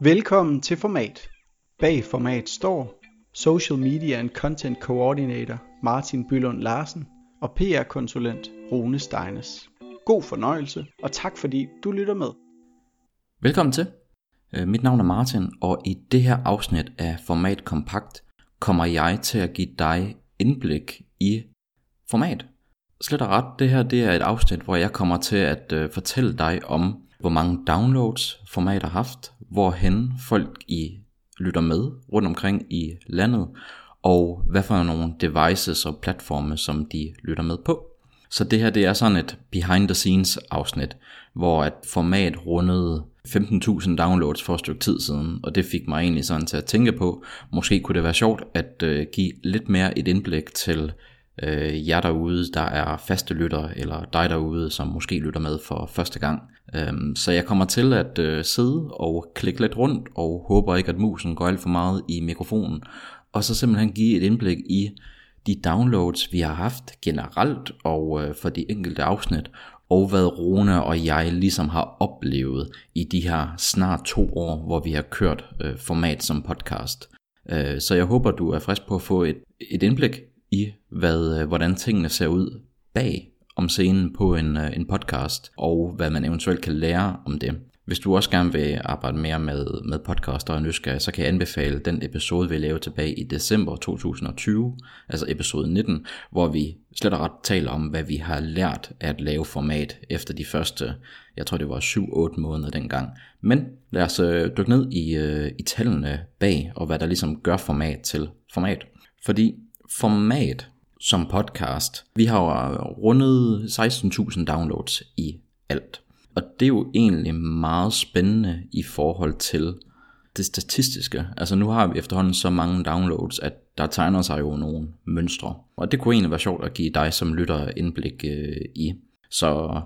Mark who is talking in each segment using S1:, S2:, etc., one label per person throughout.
S1: Velkommen til Format. Bag Format står Social Media and Content Coordinator Martin Bylund Larsen og PR-konsulent Rune Steines. God fornøjelse, og tak fordi du lytter med.
S2: Velkommen til. Øh, mit navn er Martin, og i det her afsnit af Format Kompakt kommer jeg til at give dig indblik i format. Slet og ret, det her det er et afsnit, hvor jeg kommer til at øh, fortælle dig om, hvor mange downloads format har haft, hvorhen folk i lytter med rundt omkring i landet, og hvad for nogle devices og platforme, som de lytter med på. Så det her det er sådan et behind the scenes afsnit, hvor et format rundede 15.000 downloads for et stykke tid siden, og det fik mig egentlig sådan til at tænke på, måske kunne det være sjovt at øh, give lidt mere et indblik til øh, jer derude, der er faste lytter, eller dig derude, som måske lytter med for første gang. Øhm, så jeg kommer til at øh, sidde og klikke lidt rundt, og håber ikke, at musen går alt for meget i mikrofonen, og så simpelthen give et indblik i de downloads, vi har haft generelt og øh, for de enkelte afsnit, og hvad Rune og jeg ligesom har oplevet i de her snart to år, hvor vi har kørt øh, format som podcast. Øh, så jeg håber, du er frisk på at få et, et indblik i, hvad, øh, hvordan tingene ser ud bag om scenen på en, øh, en podcast, og hvad man eventuelt kan lære om det. Hvis du også gerne vil arbejde mere med, med podcaster og nysgerrig, så kan jeg anbefale den episode, vi lavede tilbage i december 2020, altså episode 19, hvor vi slet og ret taler om, hvad vi har lært at lave format efter de første, jeg tror det var 7-8 måneder dengang. Men lad os øh, dykke ned i, i tallene bag, og hvad der ligesom gør format til format. Fordi format som podcast, vi har øh, rundet 16.000 downloads i alt. Og det er jo egentlig meget spændende i forhold til det statistiske. Altså nu har vi efterhånden så mange downloads, at der tegner sig jo nogle mønstre. Og det kunne egentlig være sjovt at give dig som lytter indblik øh, i. Så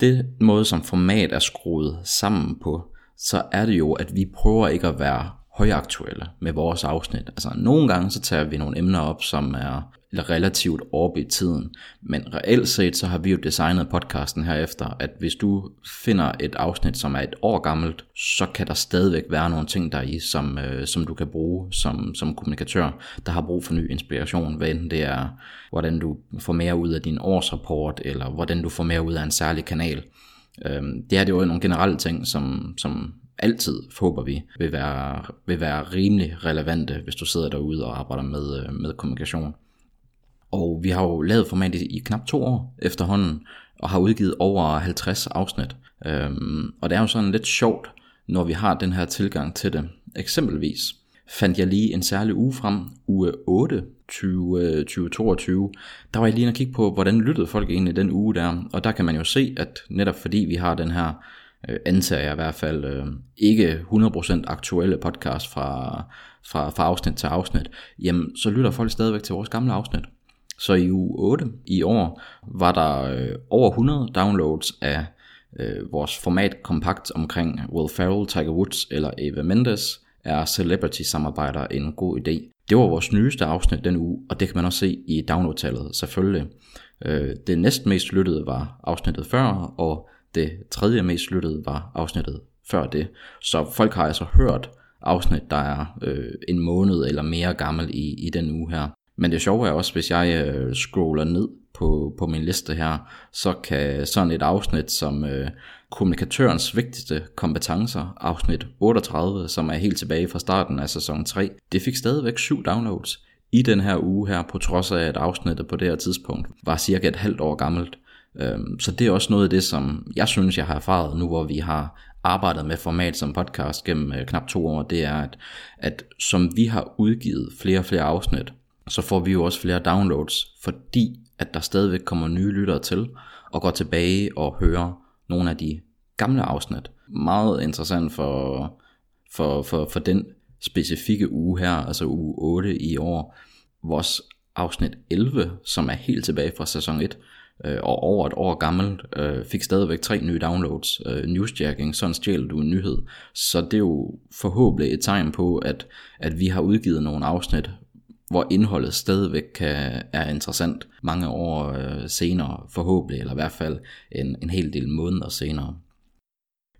S2: det måde som format er skruet sammen på, så er det jo, at vi prøver ikke at være højaktuelle med vores afsnit. Altså nogle gange så tager vi nogle emner op, som er relativt oppe i tiden. Men reelt set så har vi jo designet podcasten herefter, at hvis du finder et afsnit, som er et år gammelt, så kan der stadigvæk være nogle ting der i, som, øh, som du kan bruge som, som kommunikatør, der har brug for ny inspiration, hvad enten det er, hvordan du får mere ud af din årsrapport, eller hvordan du får mere ud af en særlig kanal. Øh, det er det jo nogle generelle ting, som, som altid, håber vi, vil være, vil være rimelig relevante, hvis du sidder derude og arbejder med, øh, med kommunikation. Og vi har jo lavet formatet i, i knap to år efterhånden, og har udgivet over 50 afsnit. Øhm, og det er jo sådan lidt sjovt, når vi har den her tilgang til det. Eksempelvis fandt jeg lige en særlig uge frem, uge 8, 20, 2022. Der var jeg lige at kigge på, hvordan lyttede folk egentlig den uge der. Og der kan man jo se, at netop fordi vi har den her øh, antager jeg i hvert fald øh, ikke 100% aktuelle podcast fra, fra, fra afsnit til afsnit, jamen så lytter folk stadigvæk til vores gamle afsnit. Så i uge 8 i år var der øh, over 100 downloads af øh, vores format kompakt omkring Will Ferrell, Tiger Woods eller Eva Mendes er celebrity samarbejder en god idé. Det var vores nyeste afsnit den uge, og det kan man også se i downloadtallet selvfølgelig. Øh, det næst mest lyttede var afsnittet før, og det tredje mest lyttede var afsnittet før det. Så folk har altså hørt afsnit, der er øh, en måned eller mere gammel i, i den uge her. Men det sjove er også, hvis jeg øh, scroller ned på, på min liste her, så kan sådan et afsnit som øh, kommunikatørens vigtigste kompetencer, afsnit 38, som er helt tilbage fra starten af sæson 3, det fik stadigvæk syv downloads i den her uge her, på trods af at afsnittet på det her tidspunkt var cirka et halvt år gammelt. Øhm, så det er også noget af det, som jeg synes, jeg har erfaret nu, hvor vi har arbejdet med format som podcast gennem øh, knap to år, det er, at, at som vi har udgivet flere og flere afsnit, så får vi jo også flere downloads, fordi at der stadigvæk kommer nye lyttere til, og går tilbage og hører nogle af de gamle afsnit. Meget interessant for, for, for, for den specifikke uge her, altså uge 8 i år. Vores afsnit 11, som er helt tilbage fra sæson 1, øh, og over et år gammelt, øh, fik stadigvæk tre nye downloads. Øh, newsjacking, sådan stjæler du en nyhed. Så det er jo forhåbentlig et tegn på, at, at vi har udgivet nogle afsnit, hvor indholdet stadigvæk kan, er interessant mange år øh, senere, forhåbentlig, eller i hvert fald en, en hel del måneder senere.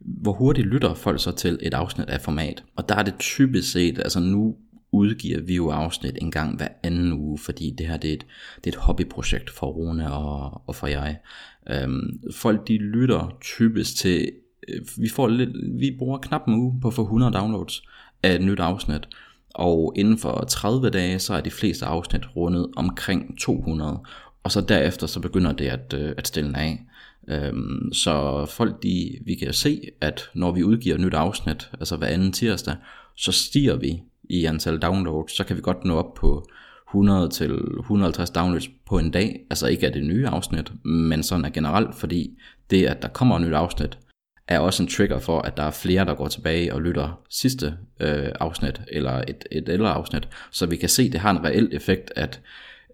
S2: hvor hurtigt lytter folk så til et afsnit af format. Og der er det typisk set, altså nu udgiver vi jo afsnit en gang hver anden uge, fordi det her det er et, det er et hobbyprojekt for Rune og, og for jeg. Øhm, folk de lytter typisk til, øh, vi, får lidt, vi bruger knap en uge på at få 100 downloads af et nyt afsnit, og inden for 30 dage, så er de fleste afsnit rundet omkring 200, og så derefter så begynder det at, øh, at stille af. Øhm, så folk de, vi kan se, at når vi udgiver et nyt afsnit, altså hver anden tirsdag, så stiger vi i antal downloads, så kan vi godt nå op på 100 til 150 downloads på en dag, altså ikke af det nye afsnit, men sådan er generelt, fordi det, at der kommer et nyt afsnit, er også en trigger for, at der er flere, der går tilbage og lytter sidste øh, afsnit, eller et, et ældre afsnit, så vi kan se, at det har en reel effekt, at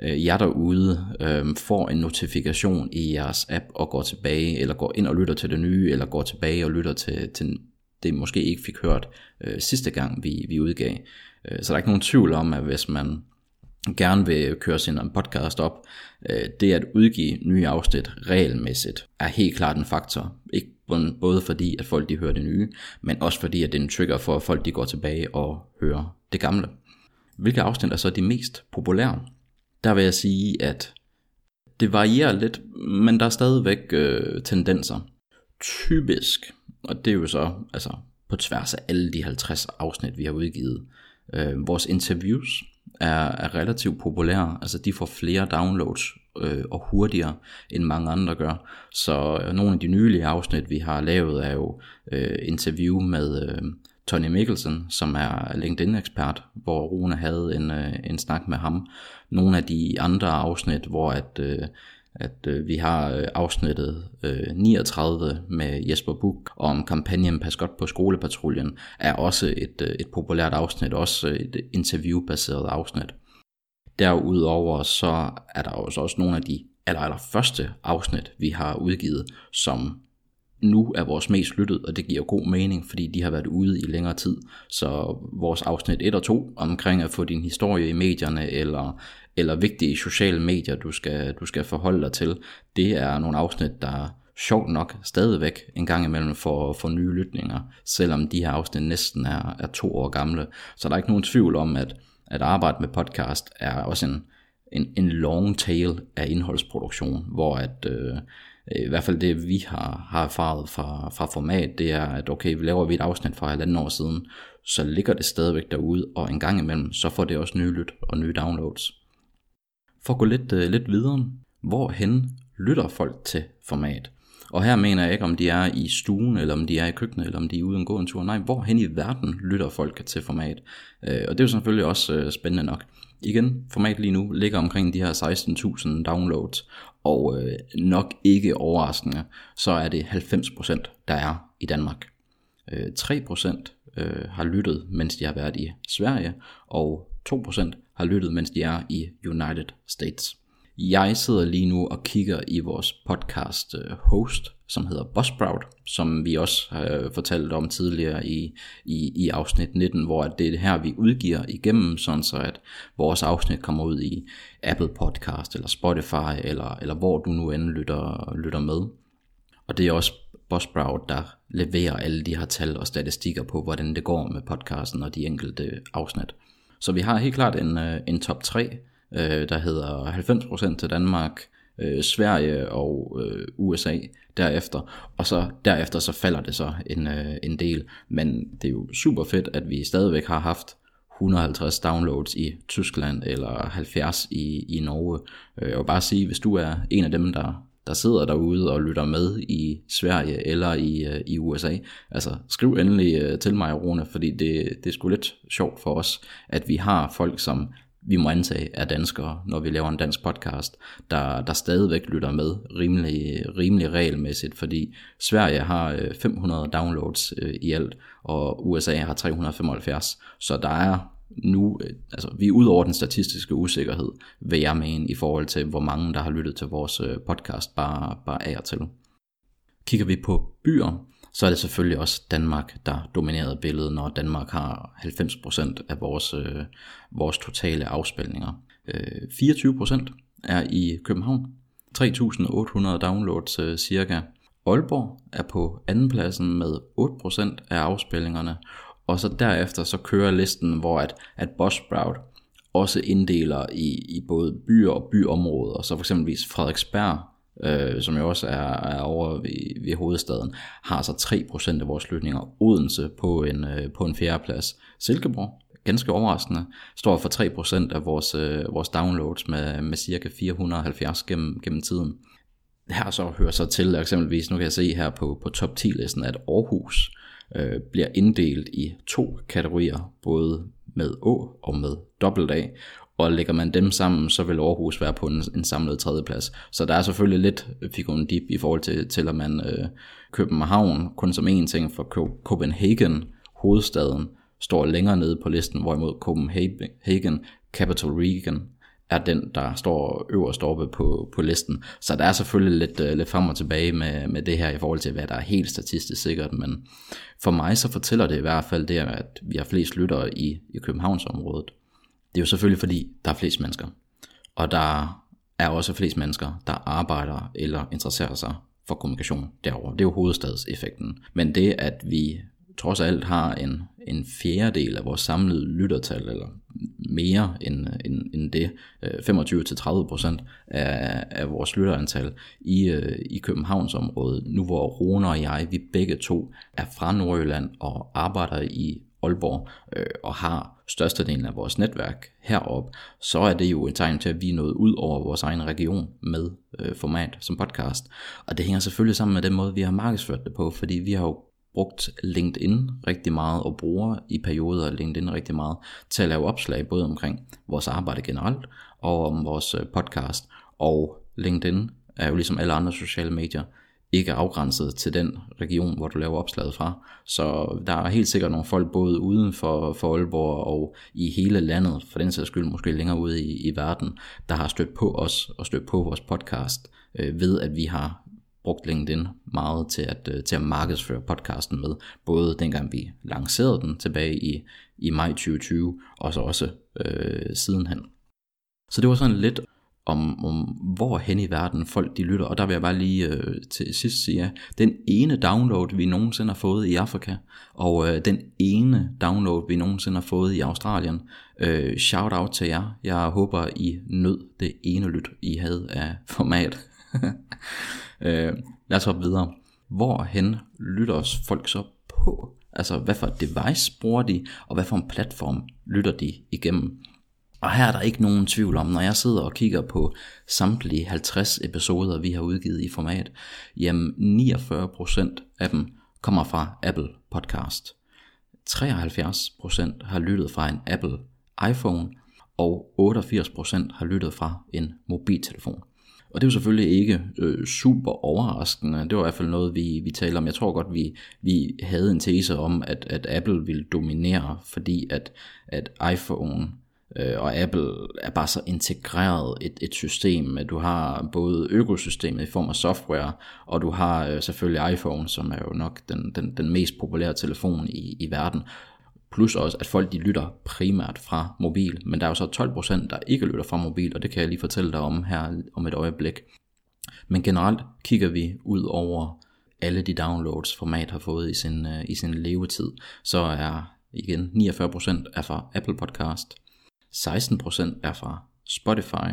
S2: øh, jer derude øh, får en notifikation i jeres app og går tilbage, eller går ind og lytter til det nye, eller går tilbage og lytter til, til det måske ikke fik hørt øh, sidste gang vi, vi udgav. Øh, så der er ikke nogen tvivl om, at hvis man gerne vil køre sin podcast op, øh, det at udgive nye afsnit regelmæssigt er helt klart en faktor. Ikke både fordi, at folk de hører det nye, men også fordi, at det er en trigger for, at folk de går tilbage og hører det gamle. Hvilke afsnit er så de mest populære? Der vil jeg sige, at det varierer lidt, men der er stadigvæk øh, tendenser. Typisk, og det er jo så altså, på tværs af alle de 50 afsnit, vi har udgivet, øh, vores interviews er, er relativt populære. Altså de får flere downloads øh, og hurtigere end mange andre gør. Så øh, nogle af de nylige afsnit, vi har lavet, er jo øh, interview med øh, Tony Mikkelsen, som er LinkedIn-ekspert, hvor Rune havde en, øh, en snak med ham. Nogle af de andre afsnit, hvor at, øh, at øh, vi har øh, afsnittet øh, 39 med Jesper Buk om kampagnen Pas godt på skolepatruljen, er også et, øh, et populært afsnit, også et interviewbaseret afsnit. Derudover så er der også, også nogle af de aller, aller første afsnit, vi har udgivet, som nu er vores mest lyttet, og det giver god mening, fordi de har været ude i længere tid. Så vores afsnit 1 og 2 omkring at få din historie i medierne, eller, eller vigtige sociale medier, du skal, du skal forholde dig til, det er nogle afsnit, der sjovt nok stadigvæk en gang imellem for, for nye lytninger, selvom de her afsnit næsten er, er to år gamle. Så der er ikke nogen tvivl om, at, at arbejde med podcast er også en, en, en long tail af indholdsproduktion, hvor at, øh, i hvert fald det vi har, har erfaret fra, fra format, det er, at okay, vi laver vi et afsnit for halvanden år siden, så ligger det stadigvæk derude, og en gang imellem, så får det også nye lyt og nye downloads. For at gå lidt, øh, lidt videre, hvorhen lytter folk til format? Og her mener jeg ikke, om de er i stuen, eller om de er i køkkenet, eller om de er ude og gå en tur. Nej, hvorhen i verden lytter folk til format? Øh, og det er jo selvfølgelig også øh, spændende nok. Igen, format lige nu ligger omkring de her 16.000 downloads, og øh, nok ikke overraskende, så er det 90% der er i Danmark. Øh, 3% øh, har lyttet, mens de har været i Sverige, og 2% har lyttet, mens de er i United States. Jeg sidder lige nu og kigger i vores podcast øh, host, som hedder Buzzsprout, som vi også har øh, fortalt om tidligere i, i, i afsnit 19, hvor det er det her, vi udgiver igennem, sådan så at vores afsnit kommer ud i Apple Podcast, eller Spotify, eller, eller hvor du nu end lytter, lytter med. Og det er også Buzzsprout, der leverer alle de her tal og statistikker på, hvordan det går med podcasten og de enkelte afsnit. Så vi har helt klart en, øh, en top 3, øh, der hedder 90% til Danmark, øh, Sverige og øh, USA derefter, og så derefter så falder det så en, øh, en del, men det er jo super fedt, at vi stadigvæk har haft 150 downloads i Tyskland eller 70 i, i Norge. Øh, jeg vil bare sige, hvis du er en af dem, der, der sidder derude og lytter med i Sverige eller i, øh, i USA, altså skriv endelig øh, til mig, Rune, fordi det, det er sgu lidt sjovt for os, at vi har folk, som vi må antage er danskere, når vi laver en dansk podcast, der, der stadigvæk lytter med rimelig, rimelig regelmæssigt, fordi Sverige har øh, 500 downloads øh, i alt, og USA har 375, så der er nu, øh, altså vi er ud over den statistiske usikkerhed, vil jeg mene, i forhold til, hvor mange der har lyttet til vores øh, podcast bare, bare af og til. Kigger vi på byer, så er det selvfølgelig også Danmark, der dominerede billedet, når Danmark har 90% af vores, øh, vores totale afspilninger. Øh, 24% er i København, 3.800 downloads øh, cirka, Aalborg er på andenpladsen med 8% af afspillingerne, og så derefter så kører listen, hvor at, at Buzzsprout også inddeler i, i både byer og byområder, så for eksempelvis Frederiksberg, øh, som jo også er, er over ved, ved hovedstaden, har så 3% af vores lytninger. Odense på en, øh, på en fjerdeplads. Silkeborg, ganske overraskende, står for 3% af vores, øh, vores downloads med, med cirka 470 gennem, gennem tiden. Her så hører så til, eksempelvis, nu kan jeg se her på, på top 10 listen, at Aarhus øh, bliver inddelt i to kategorier, både med Å og med dobbelt A, og lægger man dem sammen, så vil Aarhus være på en, en samlet tredjeplads. Så der er selvfølgelig lidt figuren dip i forhold til, til at man øh, København kun som en ting for Copenhagen, hovedstaden, står længere nede på listen, hvorimod Copenhagen, Capital Region, er den, der står øverst oppe på, på listen. Så der er selvfølgelig lidt, øh, lidt frem og tilbage med, med det her i forhold til, hvad der er helt statistisk sikkert, men for mig så fortæller det i hvert fald det, at vi har flest lyttere i, i Københavnsområdet. Det er jo selvfølgelig fordi, der er flest mennesker, og der er også flest mennesker, der arbejder eller interesserer sig for kommunikation derover. Det er jo hovedstadseffekten. Men det, at vi trods alt har en, en fjerdedel af vores samlede lyttertal, eller mere end, end, end det, øh, 25-30% af, af vores lytterantal i, øh, i Københavnsområdet, nu hvor Rune og jeg, vi begge to er fra Nordjylland og arbejder i Aalborg øh, og har størstedelen af vores netværk herop, så er det jo et tegn til, at vi er nået ud over vores egen region med øh, format som podcast. Og det hænger selvfølgelig sammen med den måde, vi har markedsført det på, fordi vi har jo brugt LinkedIn rigtig meget og bruger i perioder LinkedIn rigtig meget til at lave opslag både omkring vores arbejde generelt og om vores øh, podcast. Og LinkedIn er jo ligesom alle andre sociale medier ikke afgrænset til den region, hvor du laver opslaget fra. Så der er helt sikkert nogle folk både uden for, for Aalborg og i hele landet, for den sags skyld måske længere ude i, i verden, der har stødt på os og stødt på vores podcast øh, ved, at vi har brugt LinkedIn meget til at, øh, til at markedsføre podcasten med, både dengang vi lancerede den tilbage i, i maj 2020, og så også øh, sidenhen. Så det var sådan lidt om, om hvor hen i verden folk de lytter, og der vil jeg bare lige øh, til sidst sige, at den ene download vi nogensinde har fået i Afrika, og øh, den ene download vi nogensinde har fået i Australien, øh, shout out til jer, jeg håber I nød det ene lyt I havde af format. Øh, lad os hoppe videre. Hvorhen lytter os folk så på? Altså, hvad for et device bruger de, og hvad for en platform lytter de igennem? Og her er der ikke nogen tvivl om, når jeg sidder og kigger på samtlige 50 episoder, vi har udgivet i format, jamen 49% af dem kommer fra Apple Podcast. 73% har lyttet fra en Apple iPhone, og 88% har lyttet fra en mobiltelefon. Og det er jo selvfølgelig ikke øh, super overraskende. Det var i hvert fald noget, vi, vi taler om. Jeg tror godt, vi, vi havde en tese om, at, at Apple ville dominere, fordi at, at iPhone øh, og Apple er bare så integreret et, et system, at du har både økosystemet i form af software, og du har øh, selvfølgelig iPhone, som er jo nok den, den, den mest populære telefon i, i verden. Plus også, at folk de lytter primært fra mobil, men der er jo så 12%, der ikke lytter fra mobil, og det kan jeg lige fortælle dig om her om et øjeblik. Men generelt kigger vi ud over alle de downloads, format har fået i sin, øh, i sin levetid, så er igen 49% er fra Apple Podcast, 16% er fra Spotify,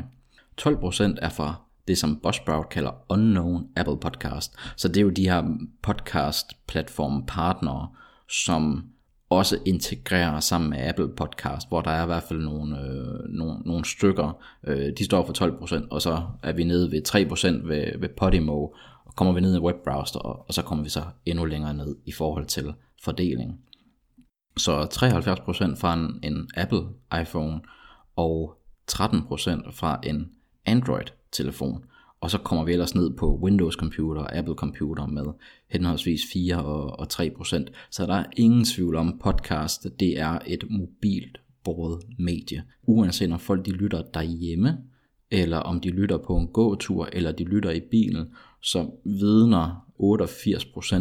S2: 12% er fra det, som Buzzsprout kalder Unknown Apple Podcast. Så det er jo de her podcast-platform partnere, som også integrerer sammen med Apple Podcast, hvor der er i hvert fald nogle, øh, nogle, nogle stykker. Øh, de står for 12%, og så er vi nede ved 3% ved, ved Podimo, og kommer vi ned i webbrowser, og, og så kommer vi så endnu længere ned i forhold til fordeling. Så 73% fra en, en Apple iPhone, og 13% fra en Android telefon og så kommer vi ellers ned på Windows computer og Apple computer med henholdsvis 4 og, og 3 procent. Så der er ingen tvivl om, podcast det er et mobilt båret medie. Uanset om folk de lytter derhjemme, eller om de lytter på en gåtur, eller de lytter i bilen, så vidner 88%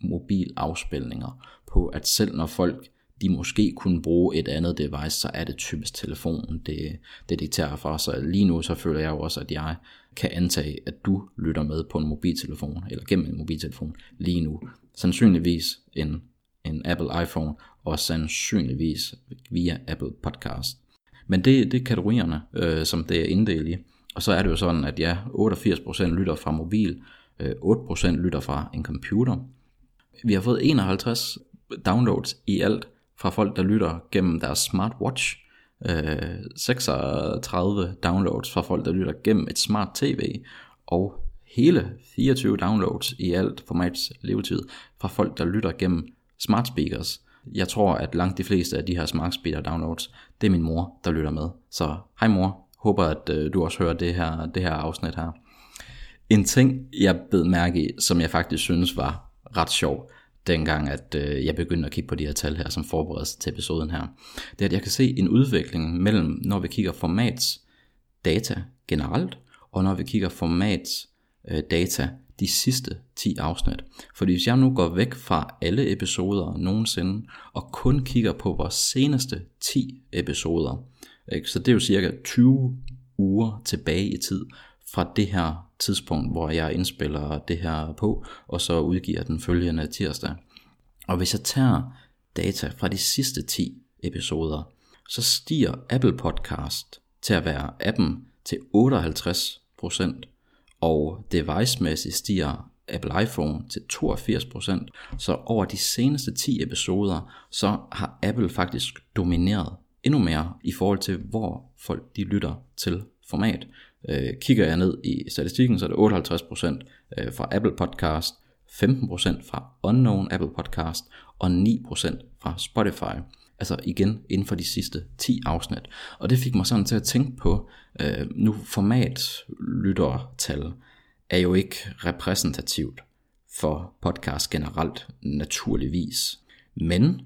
S2: mobilafspilninger på, at selv når folk de måske kunne bruge et andet device, så er det typisk telefonen, det, det dikterer for. Så lige nu så føler jeg jo også, at jeg kan antage, at du lytter med på en mobiltelefon, eller gennem en mobiltelefon lige nu. Sandsynligvis en, en Apple iPhone, og sandsynligvis via Apple Podcast. Men det, det er kategorierne, øh, som det er inddelt i. Og så er det jo sådan, at ja, 88% lytter fra mobil, øh, 8% lytter fra en computer. Vi har fået 51 downloads i alt fra folk, der lytter gennem deres smartwatch. Øh, 36 downloads fra folk, der lytter gennem et smart tv. Og hele 24 downloads i alt for formats levetid fra folk, der lytter gennem smart speakers. Jeg tror, at langt de fleste af de her smart speaker downloads, det er min mor, der lytter med. Så hej mor, håber at øh, du også hører det her, det her afsnit her. En ting, jeg bed mærke i, som jeg faktisk synes var ret sjov, dengang at øh, jeg begyndte at kigge på de her tal her, som forberedelse til episoden her, det er, at jeg kan se en udvikling mellem, når vi kigger formats data generelt, og når vi kigger formats øh, data de sidste 10 afsnit. Fordi hvis jeg nu går væk fra alle episoder nogensinde, og kun kigger på vores seneste 10 episoder, ikke? så det er jo cirka 20 uger tilbage i tid, fra det her tidspunkt, hvor jeg indspiller det her på, og så udgiver den følgende tirsdag. Og hvis jeg tager data fra de sidste 10 episoder, så stiger Apple Podcast til at være appen til 58%, og device-mæssigt stiger Apple iPhone til 82%, så over de seneste 10 episoder, så har Apple faktisk domineret endnu mere i forhold til, hvor folk de lytter til format. Øh, kigger jeg ned i statistikken, så er det 58% øh, fra Apple Podcast, 15% fra Unknown Apple Podcast og 9% fra Spotify. Altså igen inden for de sidste 10 afsnit. Og det fik mig sådan til at tænke på, øh, nu format lyttertal er jo ikke repræsentativt for podcast generelt, naturligvis. Men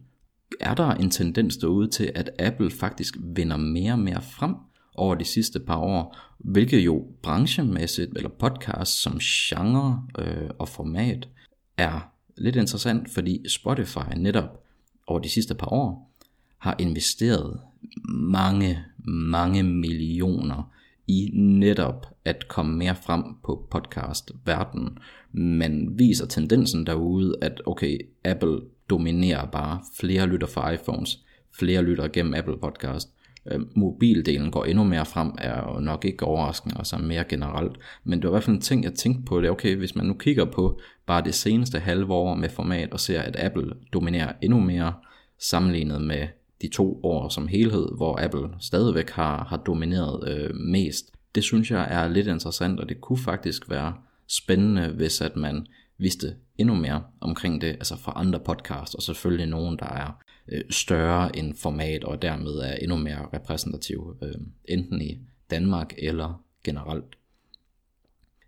S2: er der en tendens derude til, at Apple faktisk vinder mere og mere frem over de sidste par år, hvilket jo branchemæssigt, eller podcast som genre øh, og format, er lidt interessant, fordi Spotify netop over de sidste par år har investeret mange, mange millioner i netop at komme mere frem på podcast verden. Man viser tendensen derude, at okay, Apple dominerer bare. Flere lytter fra iPhones, flere lytter gennem Apple Podcast. Øhm, mobildelen går endnu mere frem, er jo nok ikke overraskende, og så mere generelt. Men det var i hvert fald en ting, jeg tænkte på, det er okay, hvis man nu kigger på bare det seneste halve år med format, og ser, at Apple dominerer endnu mere, sammenlignet med de to år som helhed, hvor Apple stadigvæk har, har domineret øh, mest. Det synes jeg er lidt interessant, og det kunne faktisk være spændende, hvis at man vidste endnu mere omkring det, altså fra andre podcasts, og selvfølgelig nogen, der er øh, større end format, og dermed er endnu mere repræsentativ, øh, enten i Danmark eller generelt.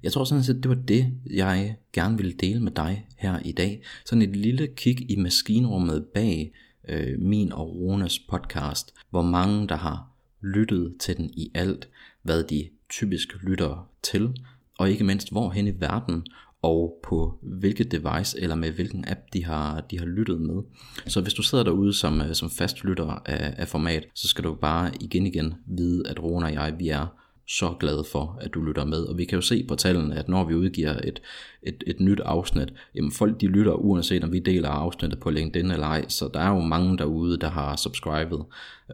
S2: Jeg tror sådan set, det var det, jeg gerne ville dele med dig her i dag. Sådan et lille kig i maskinrummet bag øh, min og Ronas podcast, hvor mange der har lyttet til den i alt, hvad de typisk lytter til, og ikke mindst hvorhen i verden, og på hvilket device eller med hvilken app de har, de har lyttet med. Så hvis du sidder derude som, øh, som fast lytter af, af format, så skal du bare igen igen vide, at Rona og jeg, vi er så glade for, at du lytter med. Og vi kan jo se på tallene, at når vi udgiver et, et, et nyt afsnit, jamen folk de lytter uanset om vi deler afsnittet på LinkedIn eller ej. Så der er jo mange derude, der har subscribet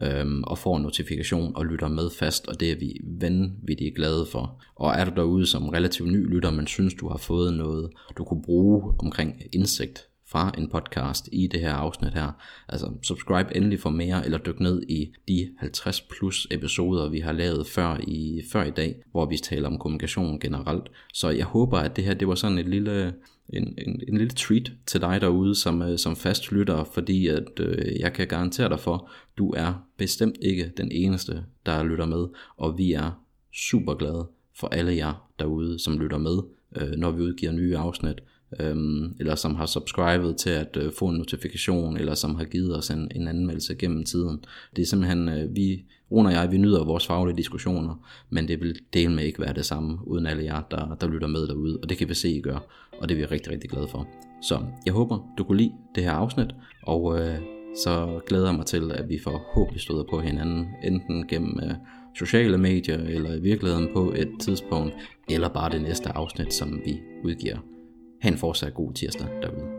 S2: øhm, og får en notifikation og lytter med fast, og det er vi vanvittigt glade for. Og er du derude som relativt ny lytter, men synes du har fået noget, du kunne bruge omkring indsigt fra en podcast i det her afsnit her. Altså subscribe endelig for mere, eller dyk ned i de 50 plus episoder, vi har lavet før i, før i dag, hvor vi taler om kommunikation generelt. Så jeg håber, at det her det var sådan et lille, en, en, en lille treat til dig derude som, øh, som fast lytter, fordi at øh, jeg kan garantere dig for, du er bestemt ikke den eneste, der lytter med, og vi er super glade for alle jer derude, som lytter med, øh, når vi udgiver nye afsnit øhm, eller som har subscribet til at øh, få en notifikation, eller som har givet os en, en anmeldelse gennem tiden. Det er simpelthen, øh, vi, Rune og jeg, vi nyder vores faglige diskussioner, men det vil del med ikke være det samme, uden alle jer, der, der lytter med derude, og det kan vi se, I gør, og det er vi rigtig, rigtig glade for. Så jeg håber, du kunne lide det her afsnit, og øh, så glæder jeg mig til, at vi forhåbentlig støder på hinanden, enten gennem øh, sociale medier, eller i virkeligheden på et tidspunkt, eller bare det næste afsnit, som vi udgiver. Ha' en fortsat god tirsdag derude.